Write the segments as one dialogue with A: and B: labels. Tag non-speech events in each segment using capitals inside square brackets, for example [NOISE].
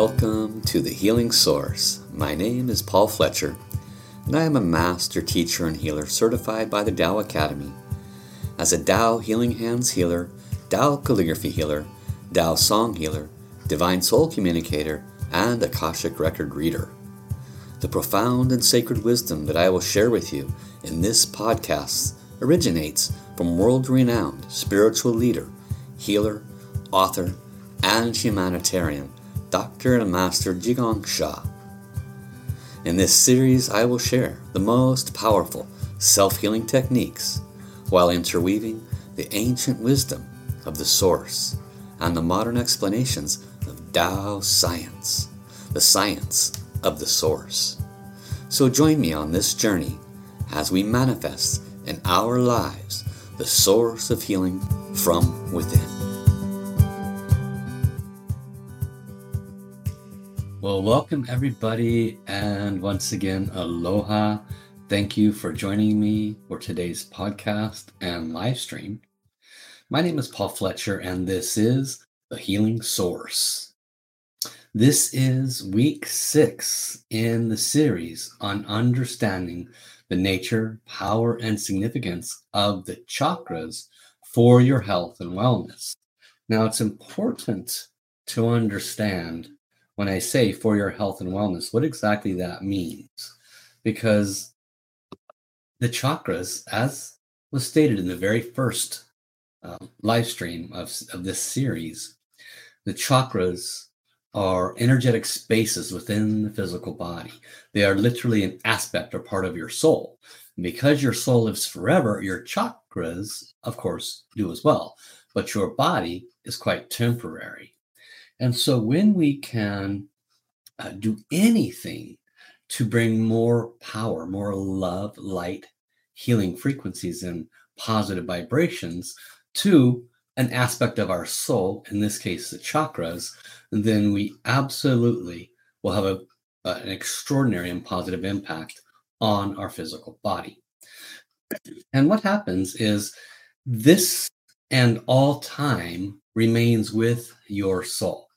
A: Welcome to the Healing Source. My name is Paul Fletcher, and I am a master teacher and healer certified by the Tao Academy. As a Tao Healing Hands healer, Tao calligraphy healer, Tao song healer, divine soul communicator, and Akashic record reader. The profound and sacred wisdom that I will share with you in this podcast originates from world renowned spiritual leader, healer, author, and humanitarian Dr. and Master Zhi Gang Sha. In this series, I will share the most powerful self healing techniques while interweaving the ancient wisdom of the Source and the modern explanations of Tao science, the science of the Source. So join me on this journey as we manifest in our lives the source of healing from within. Welcome everybody, and once again, aloha. Thank you for joining me for today's podcast and live stream. My name is Paul Fletcher, and this is The Healing Source. This is week six in the series on understanding the nature, power, and significance of the chakras for your health and wellness. Now, it's important to understand when I say for your health and wellness, what exactly that means. Because the chakras, as was stated in the very first um, live stream of, of this series, the chakras are energetic spaces within the physical body. They are literally an aspect or part of your soul. And because your soul lives forever, your chakras, of course, do as well. But your body is quite temporary. And so when we can uh, do anything to bring more power, more love, light, healing frequencies, and positive vibrations to an aspect of our soul, in this case, the chakras, then we absolutely will have a, an extraordinary and positive impact on our physical body. [CLEARS THROAT] And what happens is this and all time remains with your soul.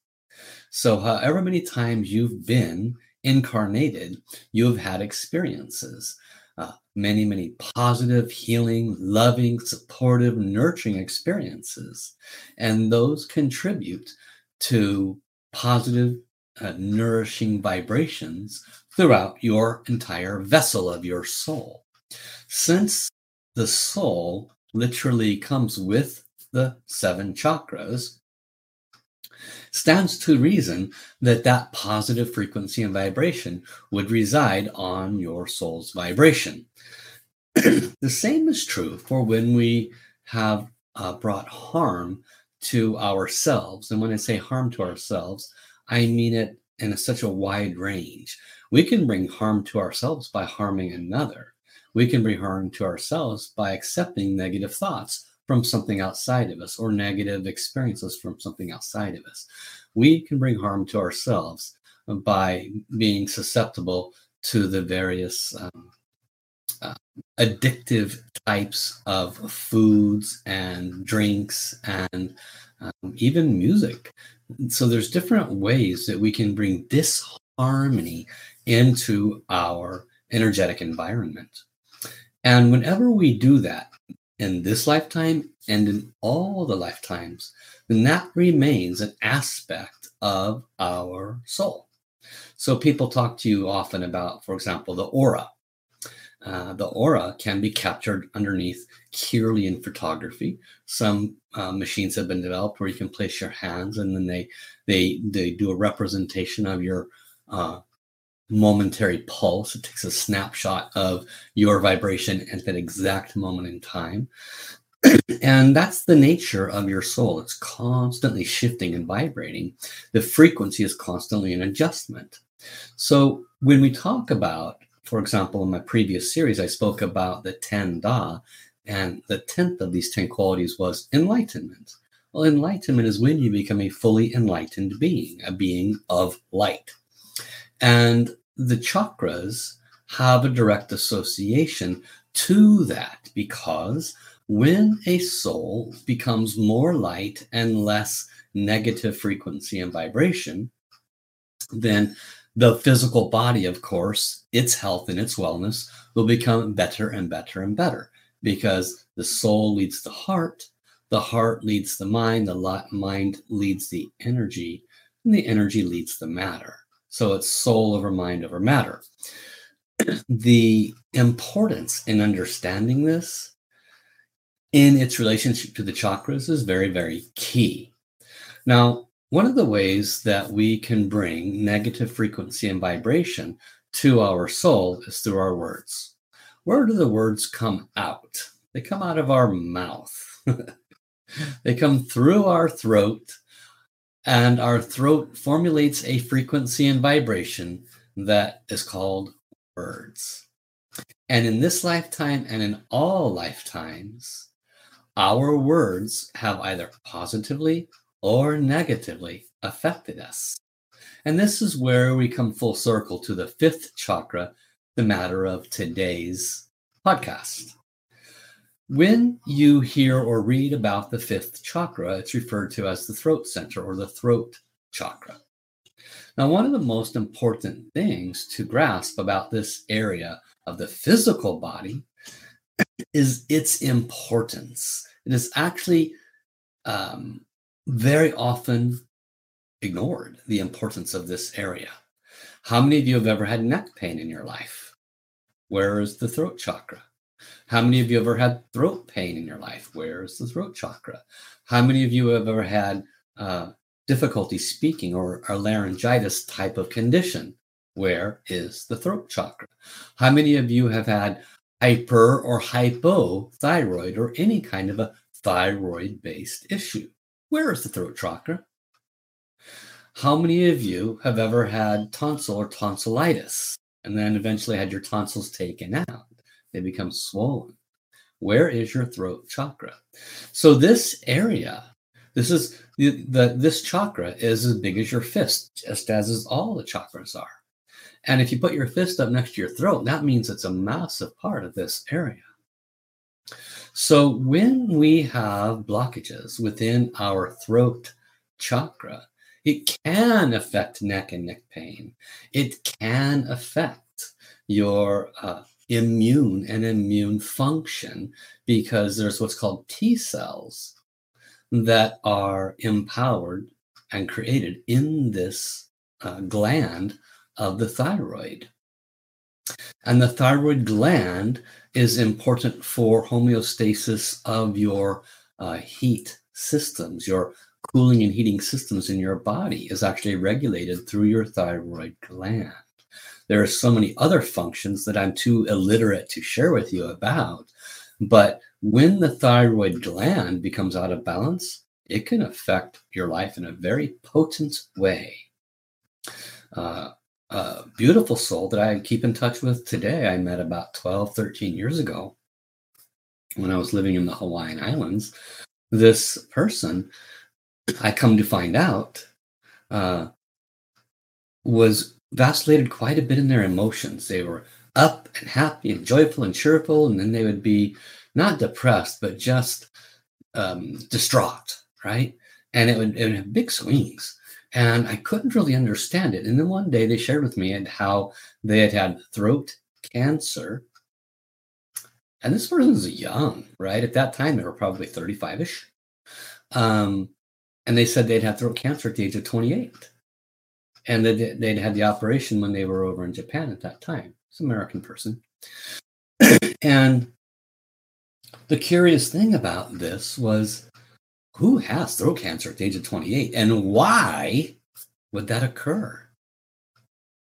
A: So, however many times you've been incarnated, you have had experiences. Uh, many, many positive, healing, loving, supportive, nurturing experiences. And those contribute to positive, uh, nourishing vibrations throughout your entire vessel of your soul. Since the soul literally comes with the seven chakras, stands to reason that that positive frequency and vibration would reside on your soul's vibration. [CLEARS THROAT] the same is true for when we have uh, brought harm to ourselves. And when I say harm to ourselves, I mean it in a, such a wide range. We can bring harm to ourselves by harming another. We can bring harm to ourselves by accepting negative thoughts from something outside of us or negative experiences from something outside of us. We can bring harm to ourselves by being susceptible to the various um, uh, addictive types of foods and drinks and um, even music. So there's different ways that we can bring disharmony into our energetic environment. And whenever we do that, in this lifetime and in all the lifetimes, then that remains an aspect of our soul. So people talk to you often about, for example, the aura. Uh, the aura can be captured underneath Kirlian photography. Some uh, machines have been developed where you can place your hands and then they they they do a representation of your uh, momentary pulse. It takes a snapshot of your vibration at that exact moment in time. [CLEARS THROAT] and that's the nature of your soul. It's constantly shifting and vibrating. The frequency is constantly in adjustment. So when we talk about, for example, in my previous series, I spoke about the 10 Da, and the 10th of these 10 qualities was enlightenment. Well, enlightenment is when you become a fully enlightened being, a being of light. And the chakras have a direct association to that because when a soul becomes more light and less negative frequency and vibration, then the physical body, of course, its health and its wellness will become better and better and better because the soul leads the heart, the heart leads the mind, the mind leads the energy, and the energy leads the matter. So it's soul over mind over matter. the importance in understanding this in its relationship to the chakras is very, very key. Now, one of the ways that we can bring negative frequency and vibration to our soul is through our words. Where do the words come out? They come out of our mouth. [LAUGHS] they come through our throat, and our throat formulates a frequency and vibration that is called words. And in this lifetime and in all lifetimes, our words have either positively or negatively affected us. And this is where we come full circle to the fifth chakra, the matter of today's podcast. When you hear or read about the fifth chakra, it's referred to as the throat center or the throat chakra. Now, one of the most important things to grasp about this area of the physical body [COUGHS] is its importance. It is actually um, very often ignored the importance of this area. How many of you have ever had neck pain in your life? Where is the throat chakra? How many of you ever had throat pain in your life? Where is the throat chakra? How many of you have ever had uh, difficulty speaking or a laryngitis type of condition? Where is the throat chakra? How many of you have had hyper or hypothyroid or any kind of a thyroid based issue? Where is the throat chakra? How many of you have ever had tonsil or tonsillitis and then eventually had your tonsils taken out? They become swollen. Where is your throat chakra? So this area, this is the, the this chakra is as big as your fist, just as is all the chakras are. And if you put your fist up next to your throat, that means it's a massive part of this area. So when we have blockages within our throat chakra, it can affect neck and neck pain. It can affect your uh, immune and immune function because there's what's called T cells that are empowered and created in this uh, gland of the thyroid. And the thyroid gland is important for homeostasis of your uh, heat systems, your cooling and heating systems in your body is actually regulated through your thyroid gland. There are so many other functions that I'm too illiterate to share with you about. But when the thyroid gland becomes out of balance, it can affect your life in a very potent way. Uh, a beautiful soul that I keep in touch with today, I met about 12, 13 years ago when I was living in the Hawaiian Islands. This person I come to find out, uh, was vacillated quite a bit in their emotions. They were up and happy and joyful and cheerful, and then they would be not depressed, but just um, distraught, right? And it would, it would have big swings. And I couldn't really understand it. And then one day they shared with me and how they had had throat cancer. And this person was young, right? At that time, they were probably 35 ish. Um, and they said they'd had throat cancer at the age of 28 and that they'd had the operation when they were over in japan at that time it's an american person [CLEARS THROAT] and the curious thing about this was who has throat cancer at the age of 28 and why would that occur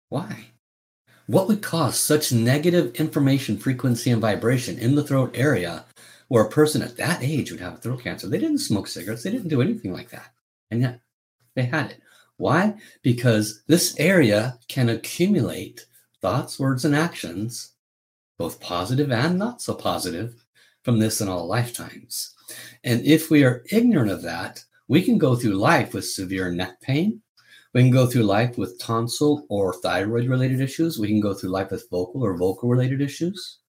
A: why what would cause such negative information frequency and vibration in the throat area where a person at that age would have throat cancer. They didn't smoke cigarettes, they didn't do anything like that. And yet they had it. Why? Because this area can accumulate thoughts, words, and actions, both positive and not so positive, from this in all lifetimes. And if we are ignorant of that, we can go through life with severe neck pain. We can go through life with tonsil or thyroid related issues. We can go through life with vocal or vocal related issues,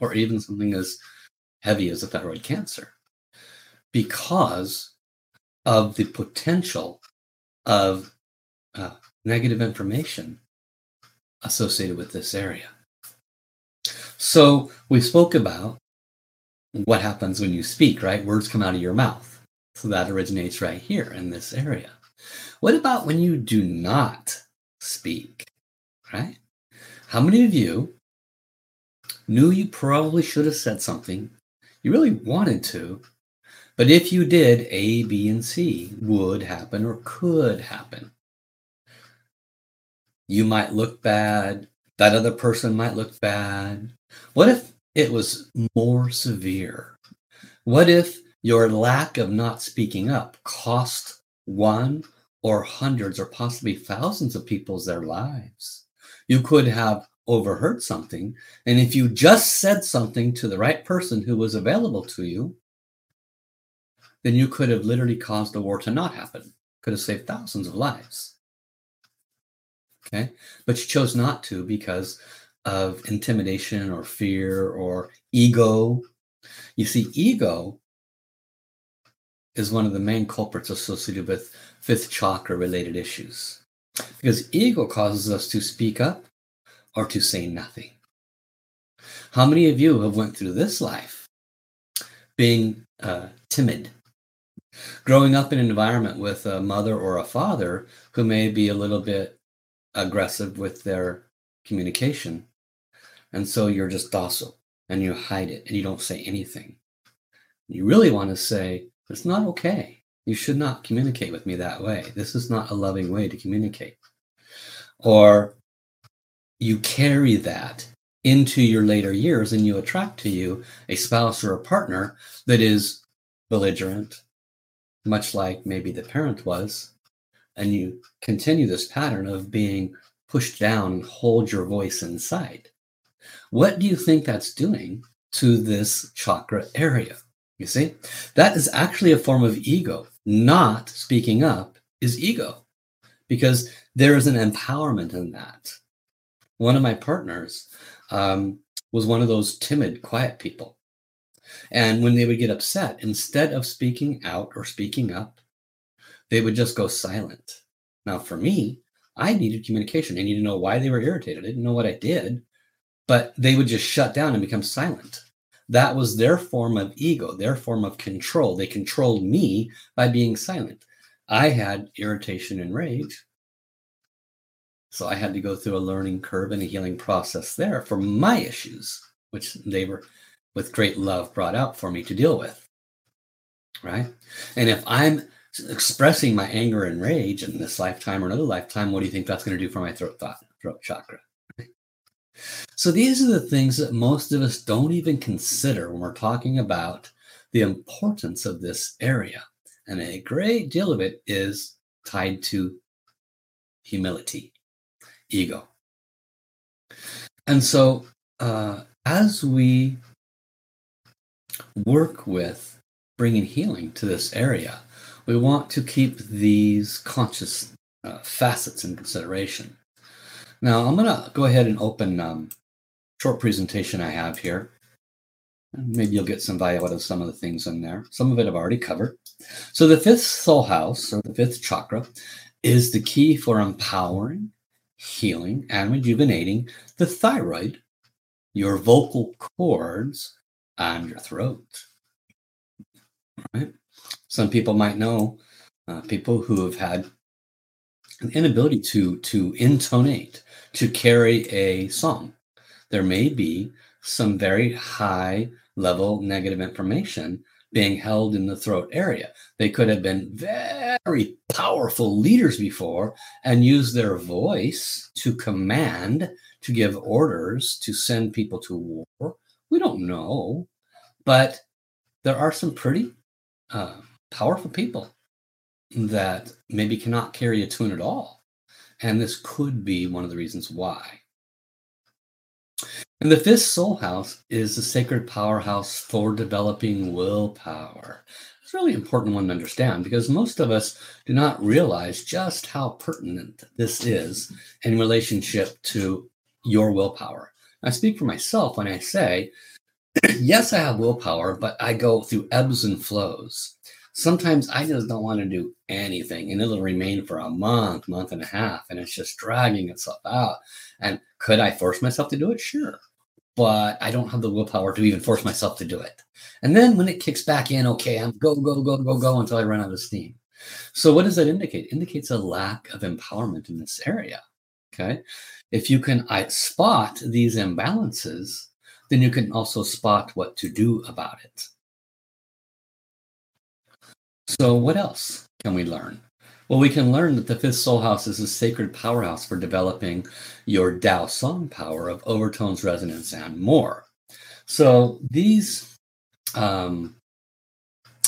A: or even something as heavy as a thyroid cancer because of the potential of uh, negative information associated with this area. So we spoke about what happens when you speak, right? Words come out of your mouth. So that originates right here in this area. What about when you do not speak, right? How many of you knew you probably should have said something you really wanted to, but if you did, A, B, and C would happen or could happen? You might look bad. That other person might look bad. What if it was more severe? What if your lack of not speaking up cost one or hundreds or possibly thousands of people's their lives? You could have overheard something. And if you just said something to the right person who was available to you, then you could have literally caused the war to not happen, could have saved thousands of lives. Okay. But you chose not to because of intimidation or fear or ego. You see, ego is one of the main culprits associated with fifth chakra related issues because ego causes us to speak up or to say nothing. How many of you have went through this life being uh, timid, growing up in an environment with a mother or a father who may be a little bit aggressive with their communication, and so you're just docile and you hide it and you don't say anything. You really want to say, it's not okay. You should not communicate with me that way. This is not a loving way to communicate. Or you carry that into your later years and you attract to you a spouse or a partner that is belligerent, much like maybe the parent was. And you continue this pattern of being pushed down and hold your voice inside. What do you think that's doing to this chakra area? You see, that is actually a form of ego. Not speaking up is ego because there is an empowerment in that one of my partners um, was one of those timid, quiet people. And when they would get upset, instead of speaking out or speaking up, they would just go silent. Now, for me, I needed communication. I needed to know why they were irritated. I didn't know what I did, but they would just shut down and become silent. That was their form of ego, their form of control. They controlled me by being silent. I had irritation and rage. So I had to go through a learning curve and a healing process there for my issues, which they were with great love brought out for me to deal with. Right. And if I'm expressing my anger and rage in this lifetime or another lifetime, what do you think that's going to do for my throat thought, throat chakra? So these are the things that most of us don't even consider when we're talking about the importance of this area. And a great deal of it is tied to humility ego. And so, uh, as we work with bringing healing to this area, we want to keep these conscious uh, facets in consideration. Now, I'm going to go ahead and open um, short presentation I have here. Maybe you'll get some value out of some of the things in there. Some of it I've already covered. So, the fifth soul house, or the fifth chakra, is the key for empowering healing and rejuvenating the thyroid, your vocal cords, and your throat. Right? Some people might know uh, people who have had an inability to to intonate, to carry a song. There may be some very high level negative information being held in the throat area. They could have been very powerful leaders before and used their voice to command, to give orders, to send people to war. We don't know. But there are some pretty uh, powerful people that maybe cannot carry a tune at all. And this could be one of the reasons why. And the fifth soul house is the sacred powerhouse for developing willpower. It's a really important one to understand because most of us do not realize just how pertinent this is in relationship to your willpower. I speak for myself when I say, yes, I have willpower, but I go through ebbs and flows. sometimes I just don't want to do anything and it'll remain for a month, month and a half, and it's just dragging itself out. And could I force myself to do it? Sure. But I don't have the willpower to even force myself to do it. And then when it kicks back in, okay, I'm go, go, go, go, go until I run out of steam. So what does that indicate? It indicates a lack of empowerment in this area. Okay. If you can spot these imbalances, then you can also spot what to do about it. So, what else can we learn? Well, we can learn that the fifth soul house is a sacred powerhouse for developing your Dao song power of overtones, resonance, and more. So, these um,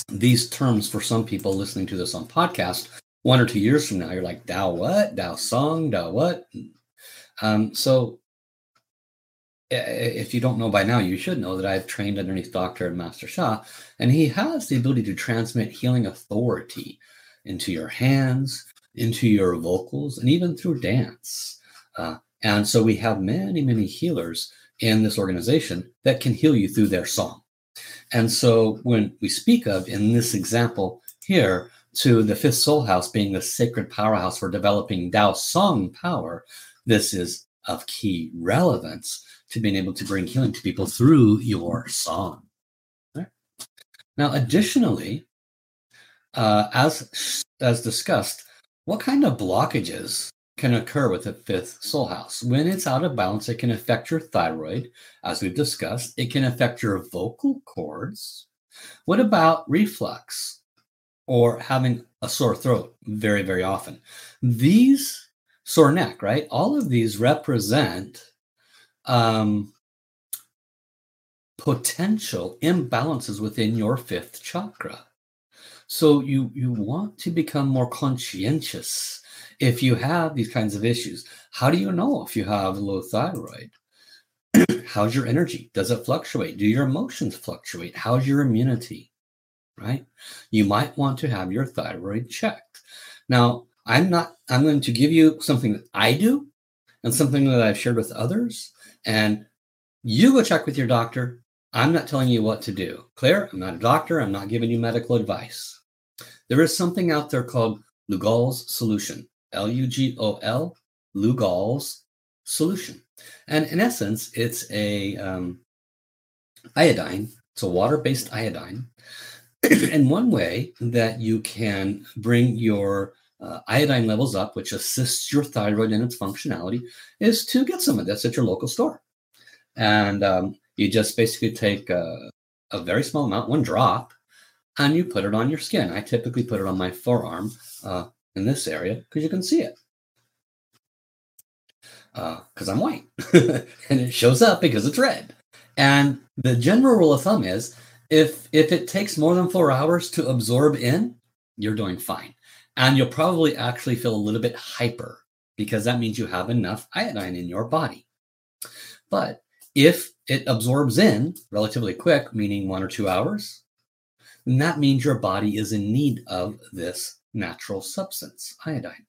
A: these terms for some people listening to this on podcast one or two years from now, you're like, Dao what? Dao song? Dao what? Um, so if you don't know by now, you should know that I've trained underneath Dr. Master Sha, and he has the ability to transmit healing authority into your hands, into your vocals, and even through dance. Uh, and so we have many, many healers in this organization that can heal you through their song. And so when we speak of in this example here, to the fifth soul house being the sacred powerhouse for developing Dao song power, this is of key relevance to being able to bring healing to people through your song. Right? Now, additionally, uh, as as discussed, what kind of blockages can occur with the fifth soul house? When it's out of balance, it can affect your thyroid, as we've discussed. It can affect your vocal cords. What about reflux or having a sore throat very, very often? These sore neck, right? All of these represent um, potential imbalances within your fifth chakra. So you you want to become more conscientious if you have these kinds of issues. How do you know if you have low thyroid? [CLEARS THROAT] How's your energy? Does it fluctuate? Do your emotions fluctuate? How's your immunity? Right? You might want to have your thyroid checked. Now, I'm not, I'm going to give you something that I do and something that I've shared with others. And you go check with your doctor. I'm not telling you what to do. Clear? I'm not a doctor. I'm not giving you medical advice. There is something out there called Lugol's solution. L U G O L, Lugol's solution. And in essence, it's a um, iodine. It's a water-based iodine. [CLEARS THROAT] and one way that you can bring your uh, iodine levels up, which assists your thyroid in its functionality, is to get some of this at your local store. And um, you just basically take a, a, very small amount, one drop, and you put it on your skin. I typically put it on my forearm uh, in this area because you can see it. Because uh, I'm white [LAUGHS] and it shows up because it's red. And the general rule of thumb is if if it takes more than four hours to absorb in, you're doing fine. And you'll probably actually feel a little bit hyper because that means you have enough iodine in your body. But if it absorbs in relatively quick, meaning one or two hours, then that means your body is in need of this natural substance, iodine.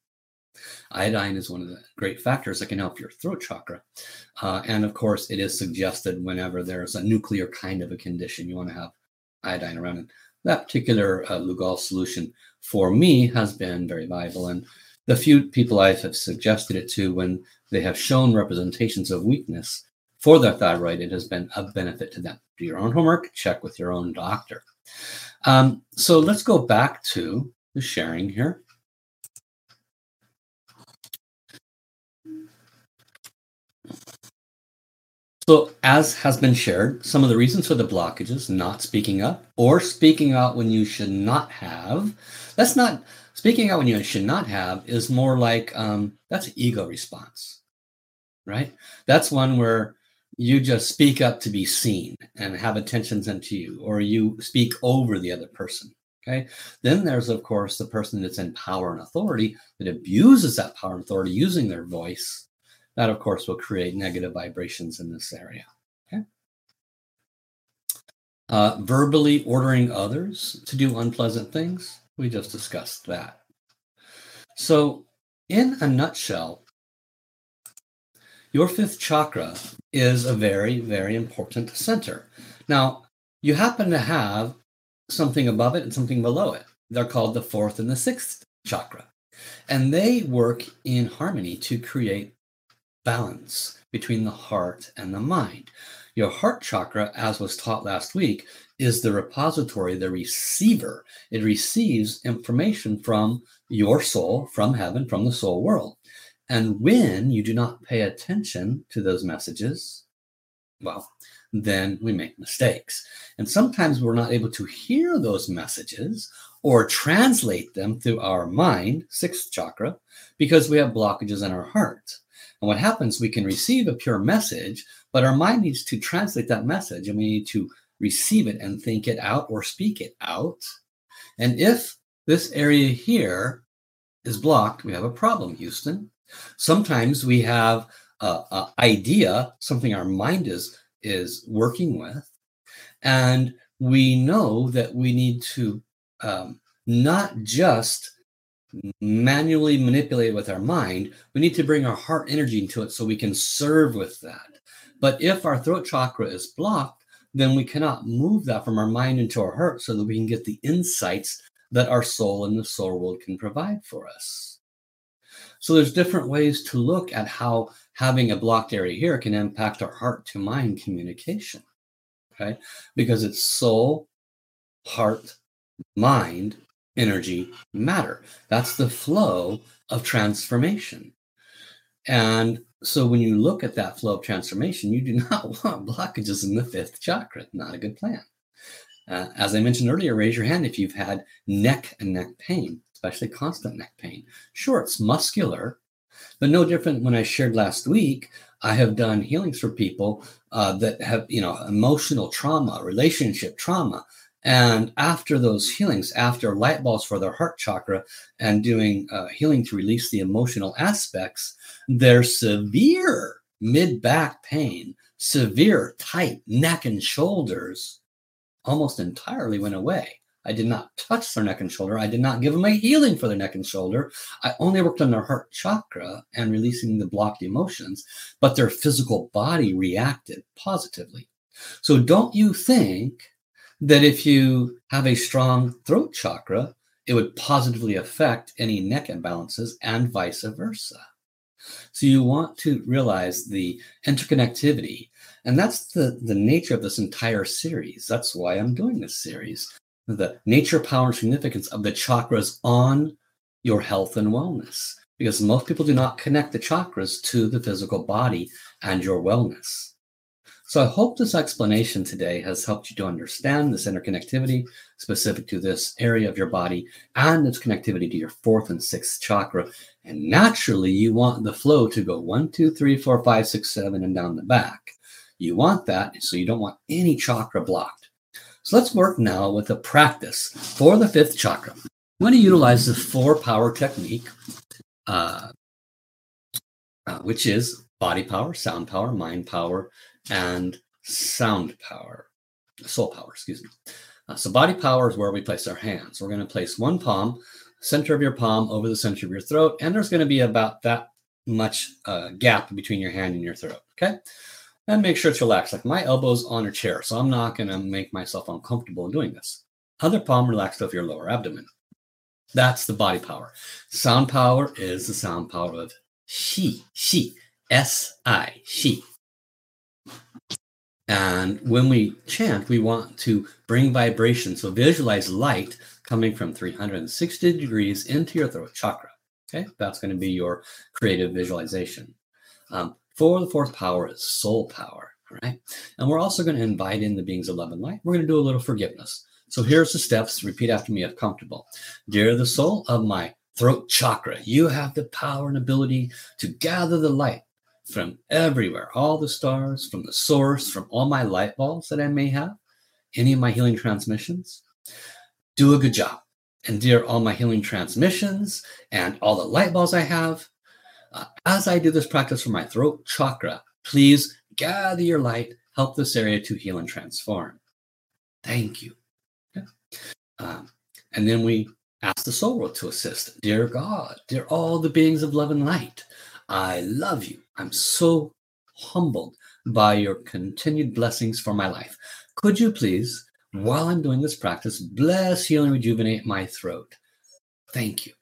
A: Iodine is one of the great factors that can help your throat chakra. Uh, and of course, it is suggested whenever there's a nuclear kind of a condition, you want to have iodine around it. That particular uh, Lugol solution for me has been very viable. And the few people I have suggested it to when they have shown representations of weakness for their thyroid, it has been a benefit to them. Do your own homework, check with your own doctor. Um, so let's go back to the sharing here. So, as has been shared, some of the reasons for the blockages not speaking up or speaking out when you should not have. That's not speaking out when you should not have, is more like um, that's an ego response, right? That's one where you just speak up to be seen and have attention sent to you, or you speak over the other person. Okay. Then there's, of course, the person that's in power and authority that abuses that power and authority using their voice that, of course, will create negative vibrations in this area. Okay. Uh, verbally ordering others to do unpleasant things. We just discussed that. So, in a nutshell, your fifth chakra is a very, very important center. Now, you happen to have something above it and something below it. They're called the fourth and the sixth chakra. And they work in harmony to create balance between the heart and the mind. Your heart chakra, as was taught last week, is the repository, the receiver. It receives information from your soul, from heaven, from the soul world. And when you do not pay attention to those messages, well, then we make mistakes. And sometimes we're not able to hear those messages or translate them through our mind, sixth chakra, because we have blockages in our heart. And what happens, we can receive a pure message, but our mind needs to translate that message and we need to receive it and think it out or speak it out. And if this area here is blocked, we have a problem, Houston. Sometimes we have an idea, something our mind is is working with, and we know that we need to um, not just manually manipulate with our mind. We need to bring our heart energy into it so we can serve with that. But if our throat chakra is blocked, then we cannot move that from our mind into our heart so that we can get the insights that our soul and the soul world can provide for us. So there's different ways to look at how having a blocked area here can impact our heart to mind communication. Okay? Because it's soul, heart, mind, energy, matter. That's the flow of transformation. And so when you look at that flow of transformation, you do [LAUGHS] not want blockages in the fifth chakra. Not a good plan. Uh, as I mentioned earlier, raise your hand if you've had neck and neck pain especially constant neck pain. Sure, it's muscular, but no different when I shared last week. I have done healings for people uh, that have, you know, emotional trauma, relationship trauma. And after those healings, after light balls for their heart chakra and doing uh, healing to release the emotional aspects, their severe mid back pain, severe tight neck and shoulders almost entirely went away. I did not touch their neck and shoulder. I did not give them a healing for their neck and shoulder. I only worked on their heart chakra and releasing the blocked emotions, but their physical body reacted positively. So don't you think that if you have a strong throat chakra, it would positively affect any neck imbalances and vice versa? So you want to realize the interconnectivity. And that's the, the nature of this entire series. That's why I'm doing this series the nature, power, and significance of the chakras on your health and wellness. Because most people do not connect the chakras to the physical body and your wellness. So I hope this explanation today has helped you to understand this interconnectivity specific to this area of your body and its connectivity to your fourth and sixth chakra. And naturally, you want the flow to go one, two, three, four, five, six, seven, and down the back. You want that so you don't want any chakra blocked. So let's work now with a practice for the fifth chakra. I'm going to utilize the four power technique, uh, uh, which is body power, sound power, mind power, and sound power, soul power, excuse me. Uh, so body power is where we place our hands. We're going to place one palm, center of your palm over the center of your throat, and there's going to be about that much uh, gap between your hand and your throat. Okay and make sure it's relaxed. Like my elbow's on a chair, so I'm not going to make myself uncomfortable doing this. Other palm relaxed over your lower abdomen. That's the body power. Sound power is the sound power of she, she, S I, she. And when we chant, we want to bring vibration. So visualize light coming from 360 degrees into your throat chakra. Okay, that's going to be your creative visualization. Um, for the fourth power is soul power. right? And we're also going to invite in the beings of love and light. We're going to do a little forgiveness. So here's the steps. Repeat after me if comfortable. Dear the soul of my throat chakra, you have the power and ability to gather the light from everywhere, all the stars, from the source, from all my light balls that I may have, any of my healing transmissions. Do a good job. And dear all my healing transmissions and all the light balls I have, uh, as I do this practice for my throat chakra, please gather your light, help this area to heal and transform. Thank you. Um, and then we ask the soul world to assist. Dear God, dear all the beings of love and light, I love you. I'm so humbled by your continued blessings for my life. Could you please while I'm doing this practice, bless, heal, and rejuvenate my throat. Thank you.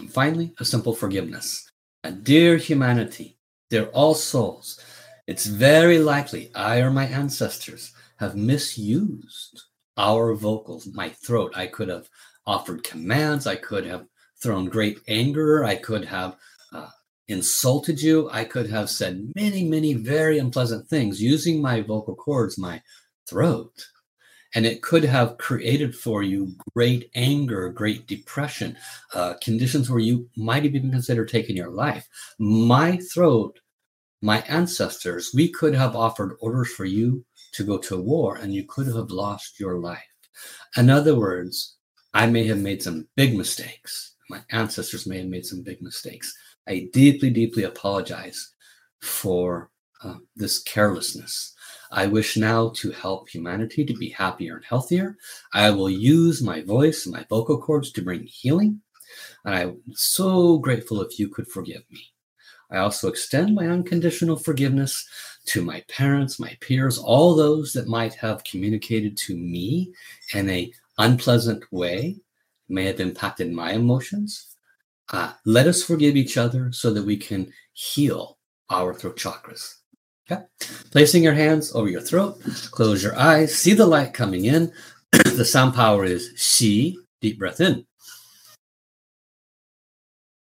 A: And finally, a simple forgiveness. And dear humanity, dear all souls, it's very likely I or my ancestors have misused our vocals, my throat. I could have offered commands. I could have thrown great anger. I could have insulted you. I could have said many, many very unpleasant things using my vocal cords, my throat. And it could have created for you great anger, great depression, uh, conditions where you might even considered taking your life. My throat, my ancestors, we could have offered orders for you to go to war and you could have lost your life. In other words, I may have made some big mistakes. My ancestors may have made some big mistakes. I deeply, deeply apologize for uh, this carelessness. I wish now to help humanity to be happier and healthier. I will use my voice and my vocal cords to bring healing. And I'm so grateful if you could forgive me. I also extend my unconditional forgiveness to my parents, my peers, all those that might have communicated to me in a unpleasant way, may have impacted my emotions. Uh, let us forgive each other so that we can heal our throat chakras. Okay. Placing your hands over your throat, close your eyes, see the light coming in. [CLEARS THROAT] the sound power is C, deep breath in.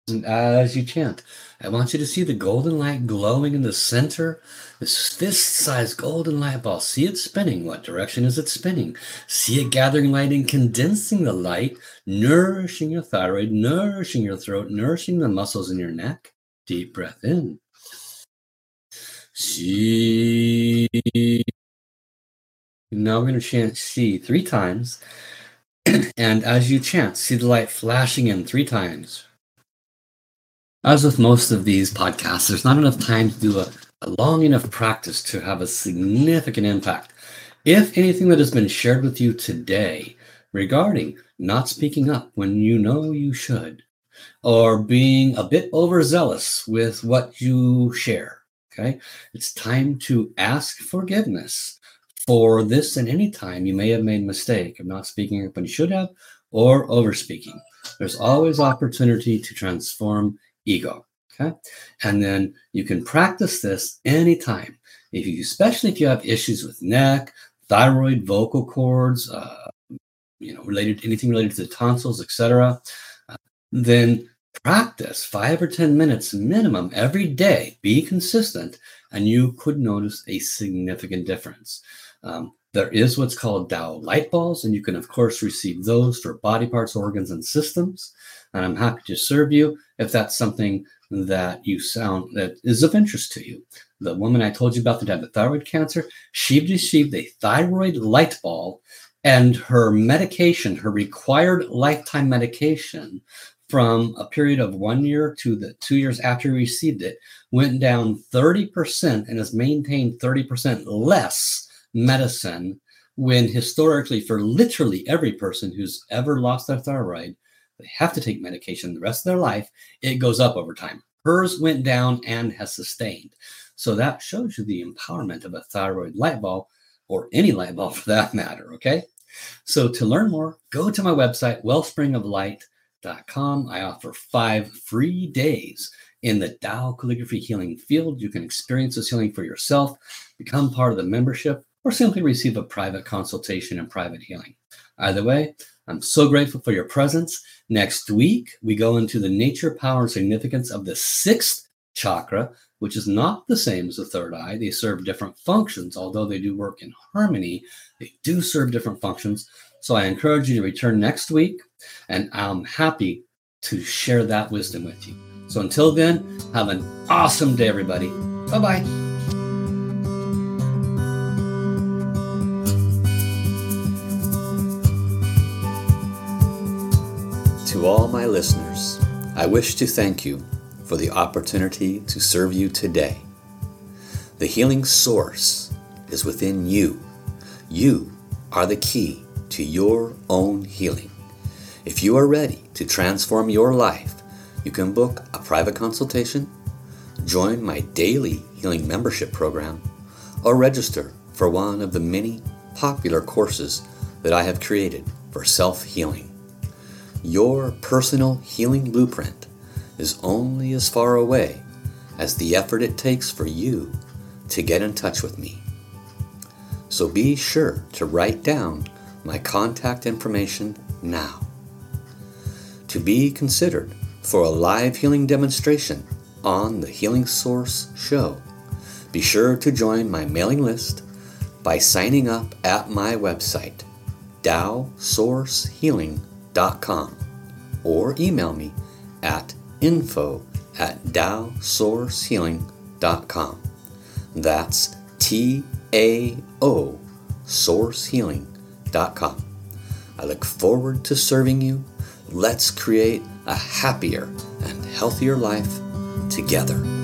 A: And as you chant, I want you to see the golden light glowing in the center. This fist-sized golden light ball. See it spinning. What direction is it spinning? See it gathering light and condensing the light, nourishing your thyroid, nourishing your throat, nourishing the muscles in your neck. Deep breath in. See. Now we're going to chant see three times. [CLEARS THROAT] and as you chant, see the light flashing in three times. As with most of these podcasts, there's not enough time to do a, a long enough practice to have a significant impact. If anything that has been shared with you today regarding not speaking up when you know you should, or being a bit overzealous with what you share, okay, it's time to ask forgiveness for this and any time you may have made a mistake of not speaking up when you should have or overspeaking. There's always opportunity to transform ego. Okay. And then you can practice this anytime. If you, especially if you have issues with neck, thyroid, vocal cords, uh, you know, related anything related to the tonsils, etc., uh, then practice five or 10 minutes minimum every day. Be consistent, and you could notice a significant difference. Um, there is what's called Tao light balls, and you can, of course, receive those for body parts, organs, and systems and I'm happy to serve you if that's something that you sound that is of interest to you. The woman I told you about that had the thyroid cancer, she received a thyroid light ball, and her medication, her required lifetime medication, from a period of one year to the two years after he received it, went down 30% and has maintained 30% less medicine when historically for literally every person who's ever lost their thyroid they have to take medication the rest of their life, it goes up over time. Hers went down and has sustained. So that shows you the empowerment of a thyroid light ball or any light bulb for that matter. Okay. So to learn more, go to my website, wellspringoflight.com. I offer five free days in the Tao calligraphy healing field. You can experience this healing for yourself, become part of the membership, or simply receive a private consultation and private healing. Either way, I'm so grateful for your presence. Next week, we go into the nature, power, and significance of the sixth chakra, which is not the same as the third eye. They serve different functions, although they do work in harmony. They do serve different functions. So I encourage you to return next week, and I'm happy to share that wisdom with you. So until then, have an awesome day, everybody. Bye bye. All my listeners, I wish to thank you for the opportunity to serve you today. The healing source is within you. You are the key to your own healing. If you are ready to transform your life, you can book a private consultation, join my daily healing membership program, or register for one of the many popular courses that I have created for self healing. Your personal healing blueprint is only as far away as the effort it takes for you to get in touch with me. So be sure to write down my contact information now. To be considered for a live healing demonstration on the Healing Source show, be sure to join my mailing list by signing up at my website, TaoSourceHealing.com, or email me at info at TaoSourceHealing.com. That's T A O sourcehealing.com. I look forward to serving you. Let's create a happier and healthier life together.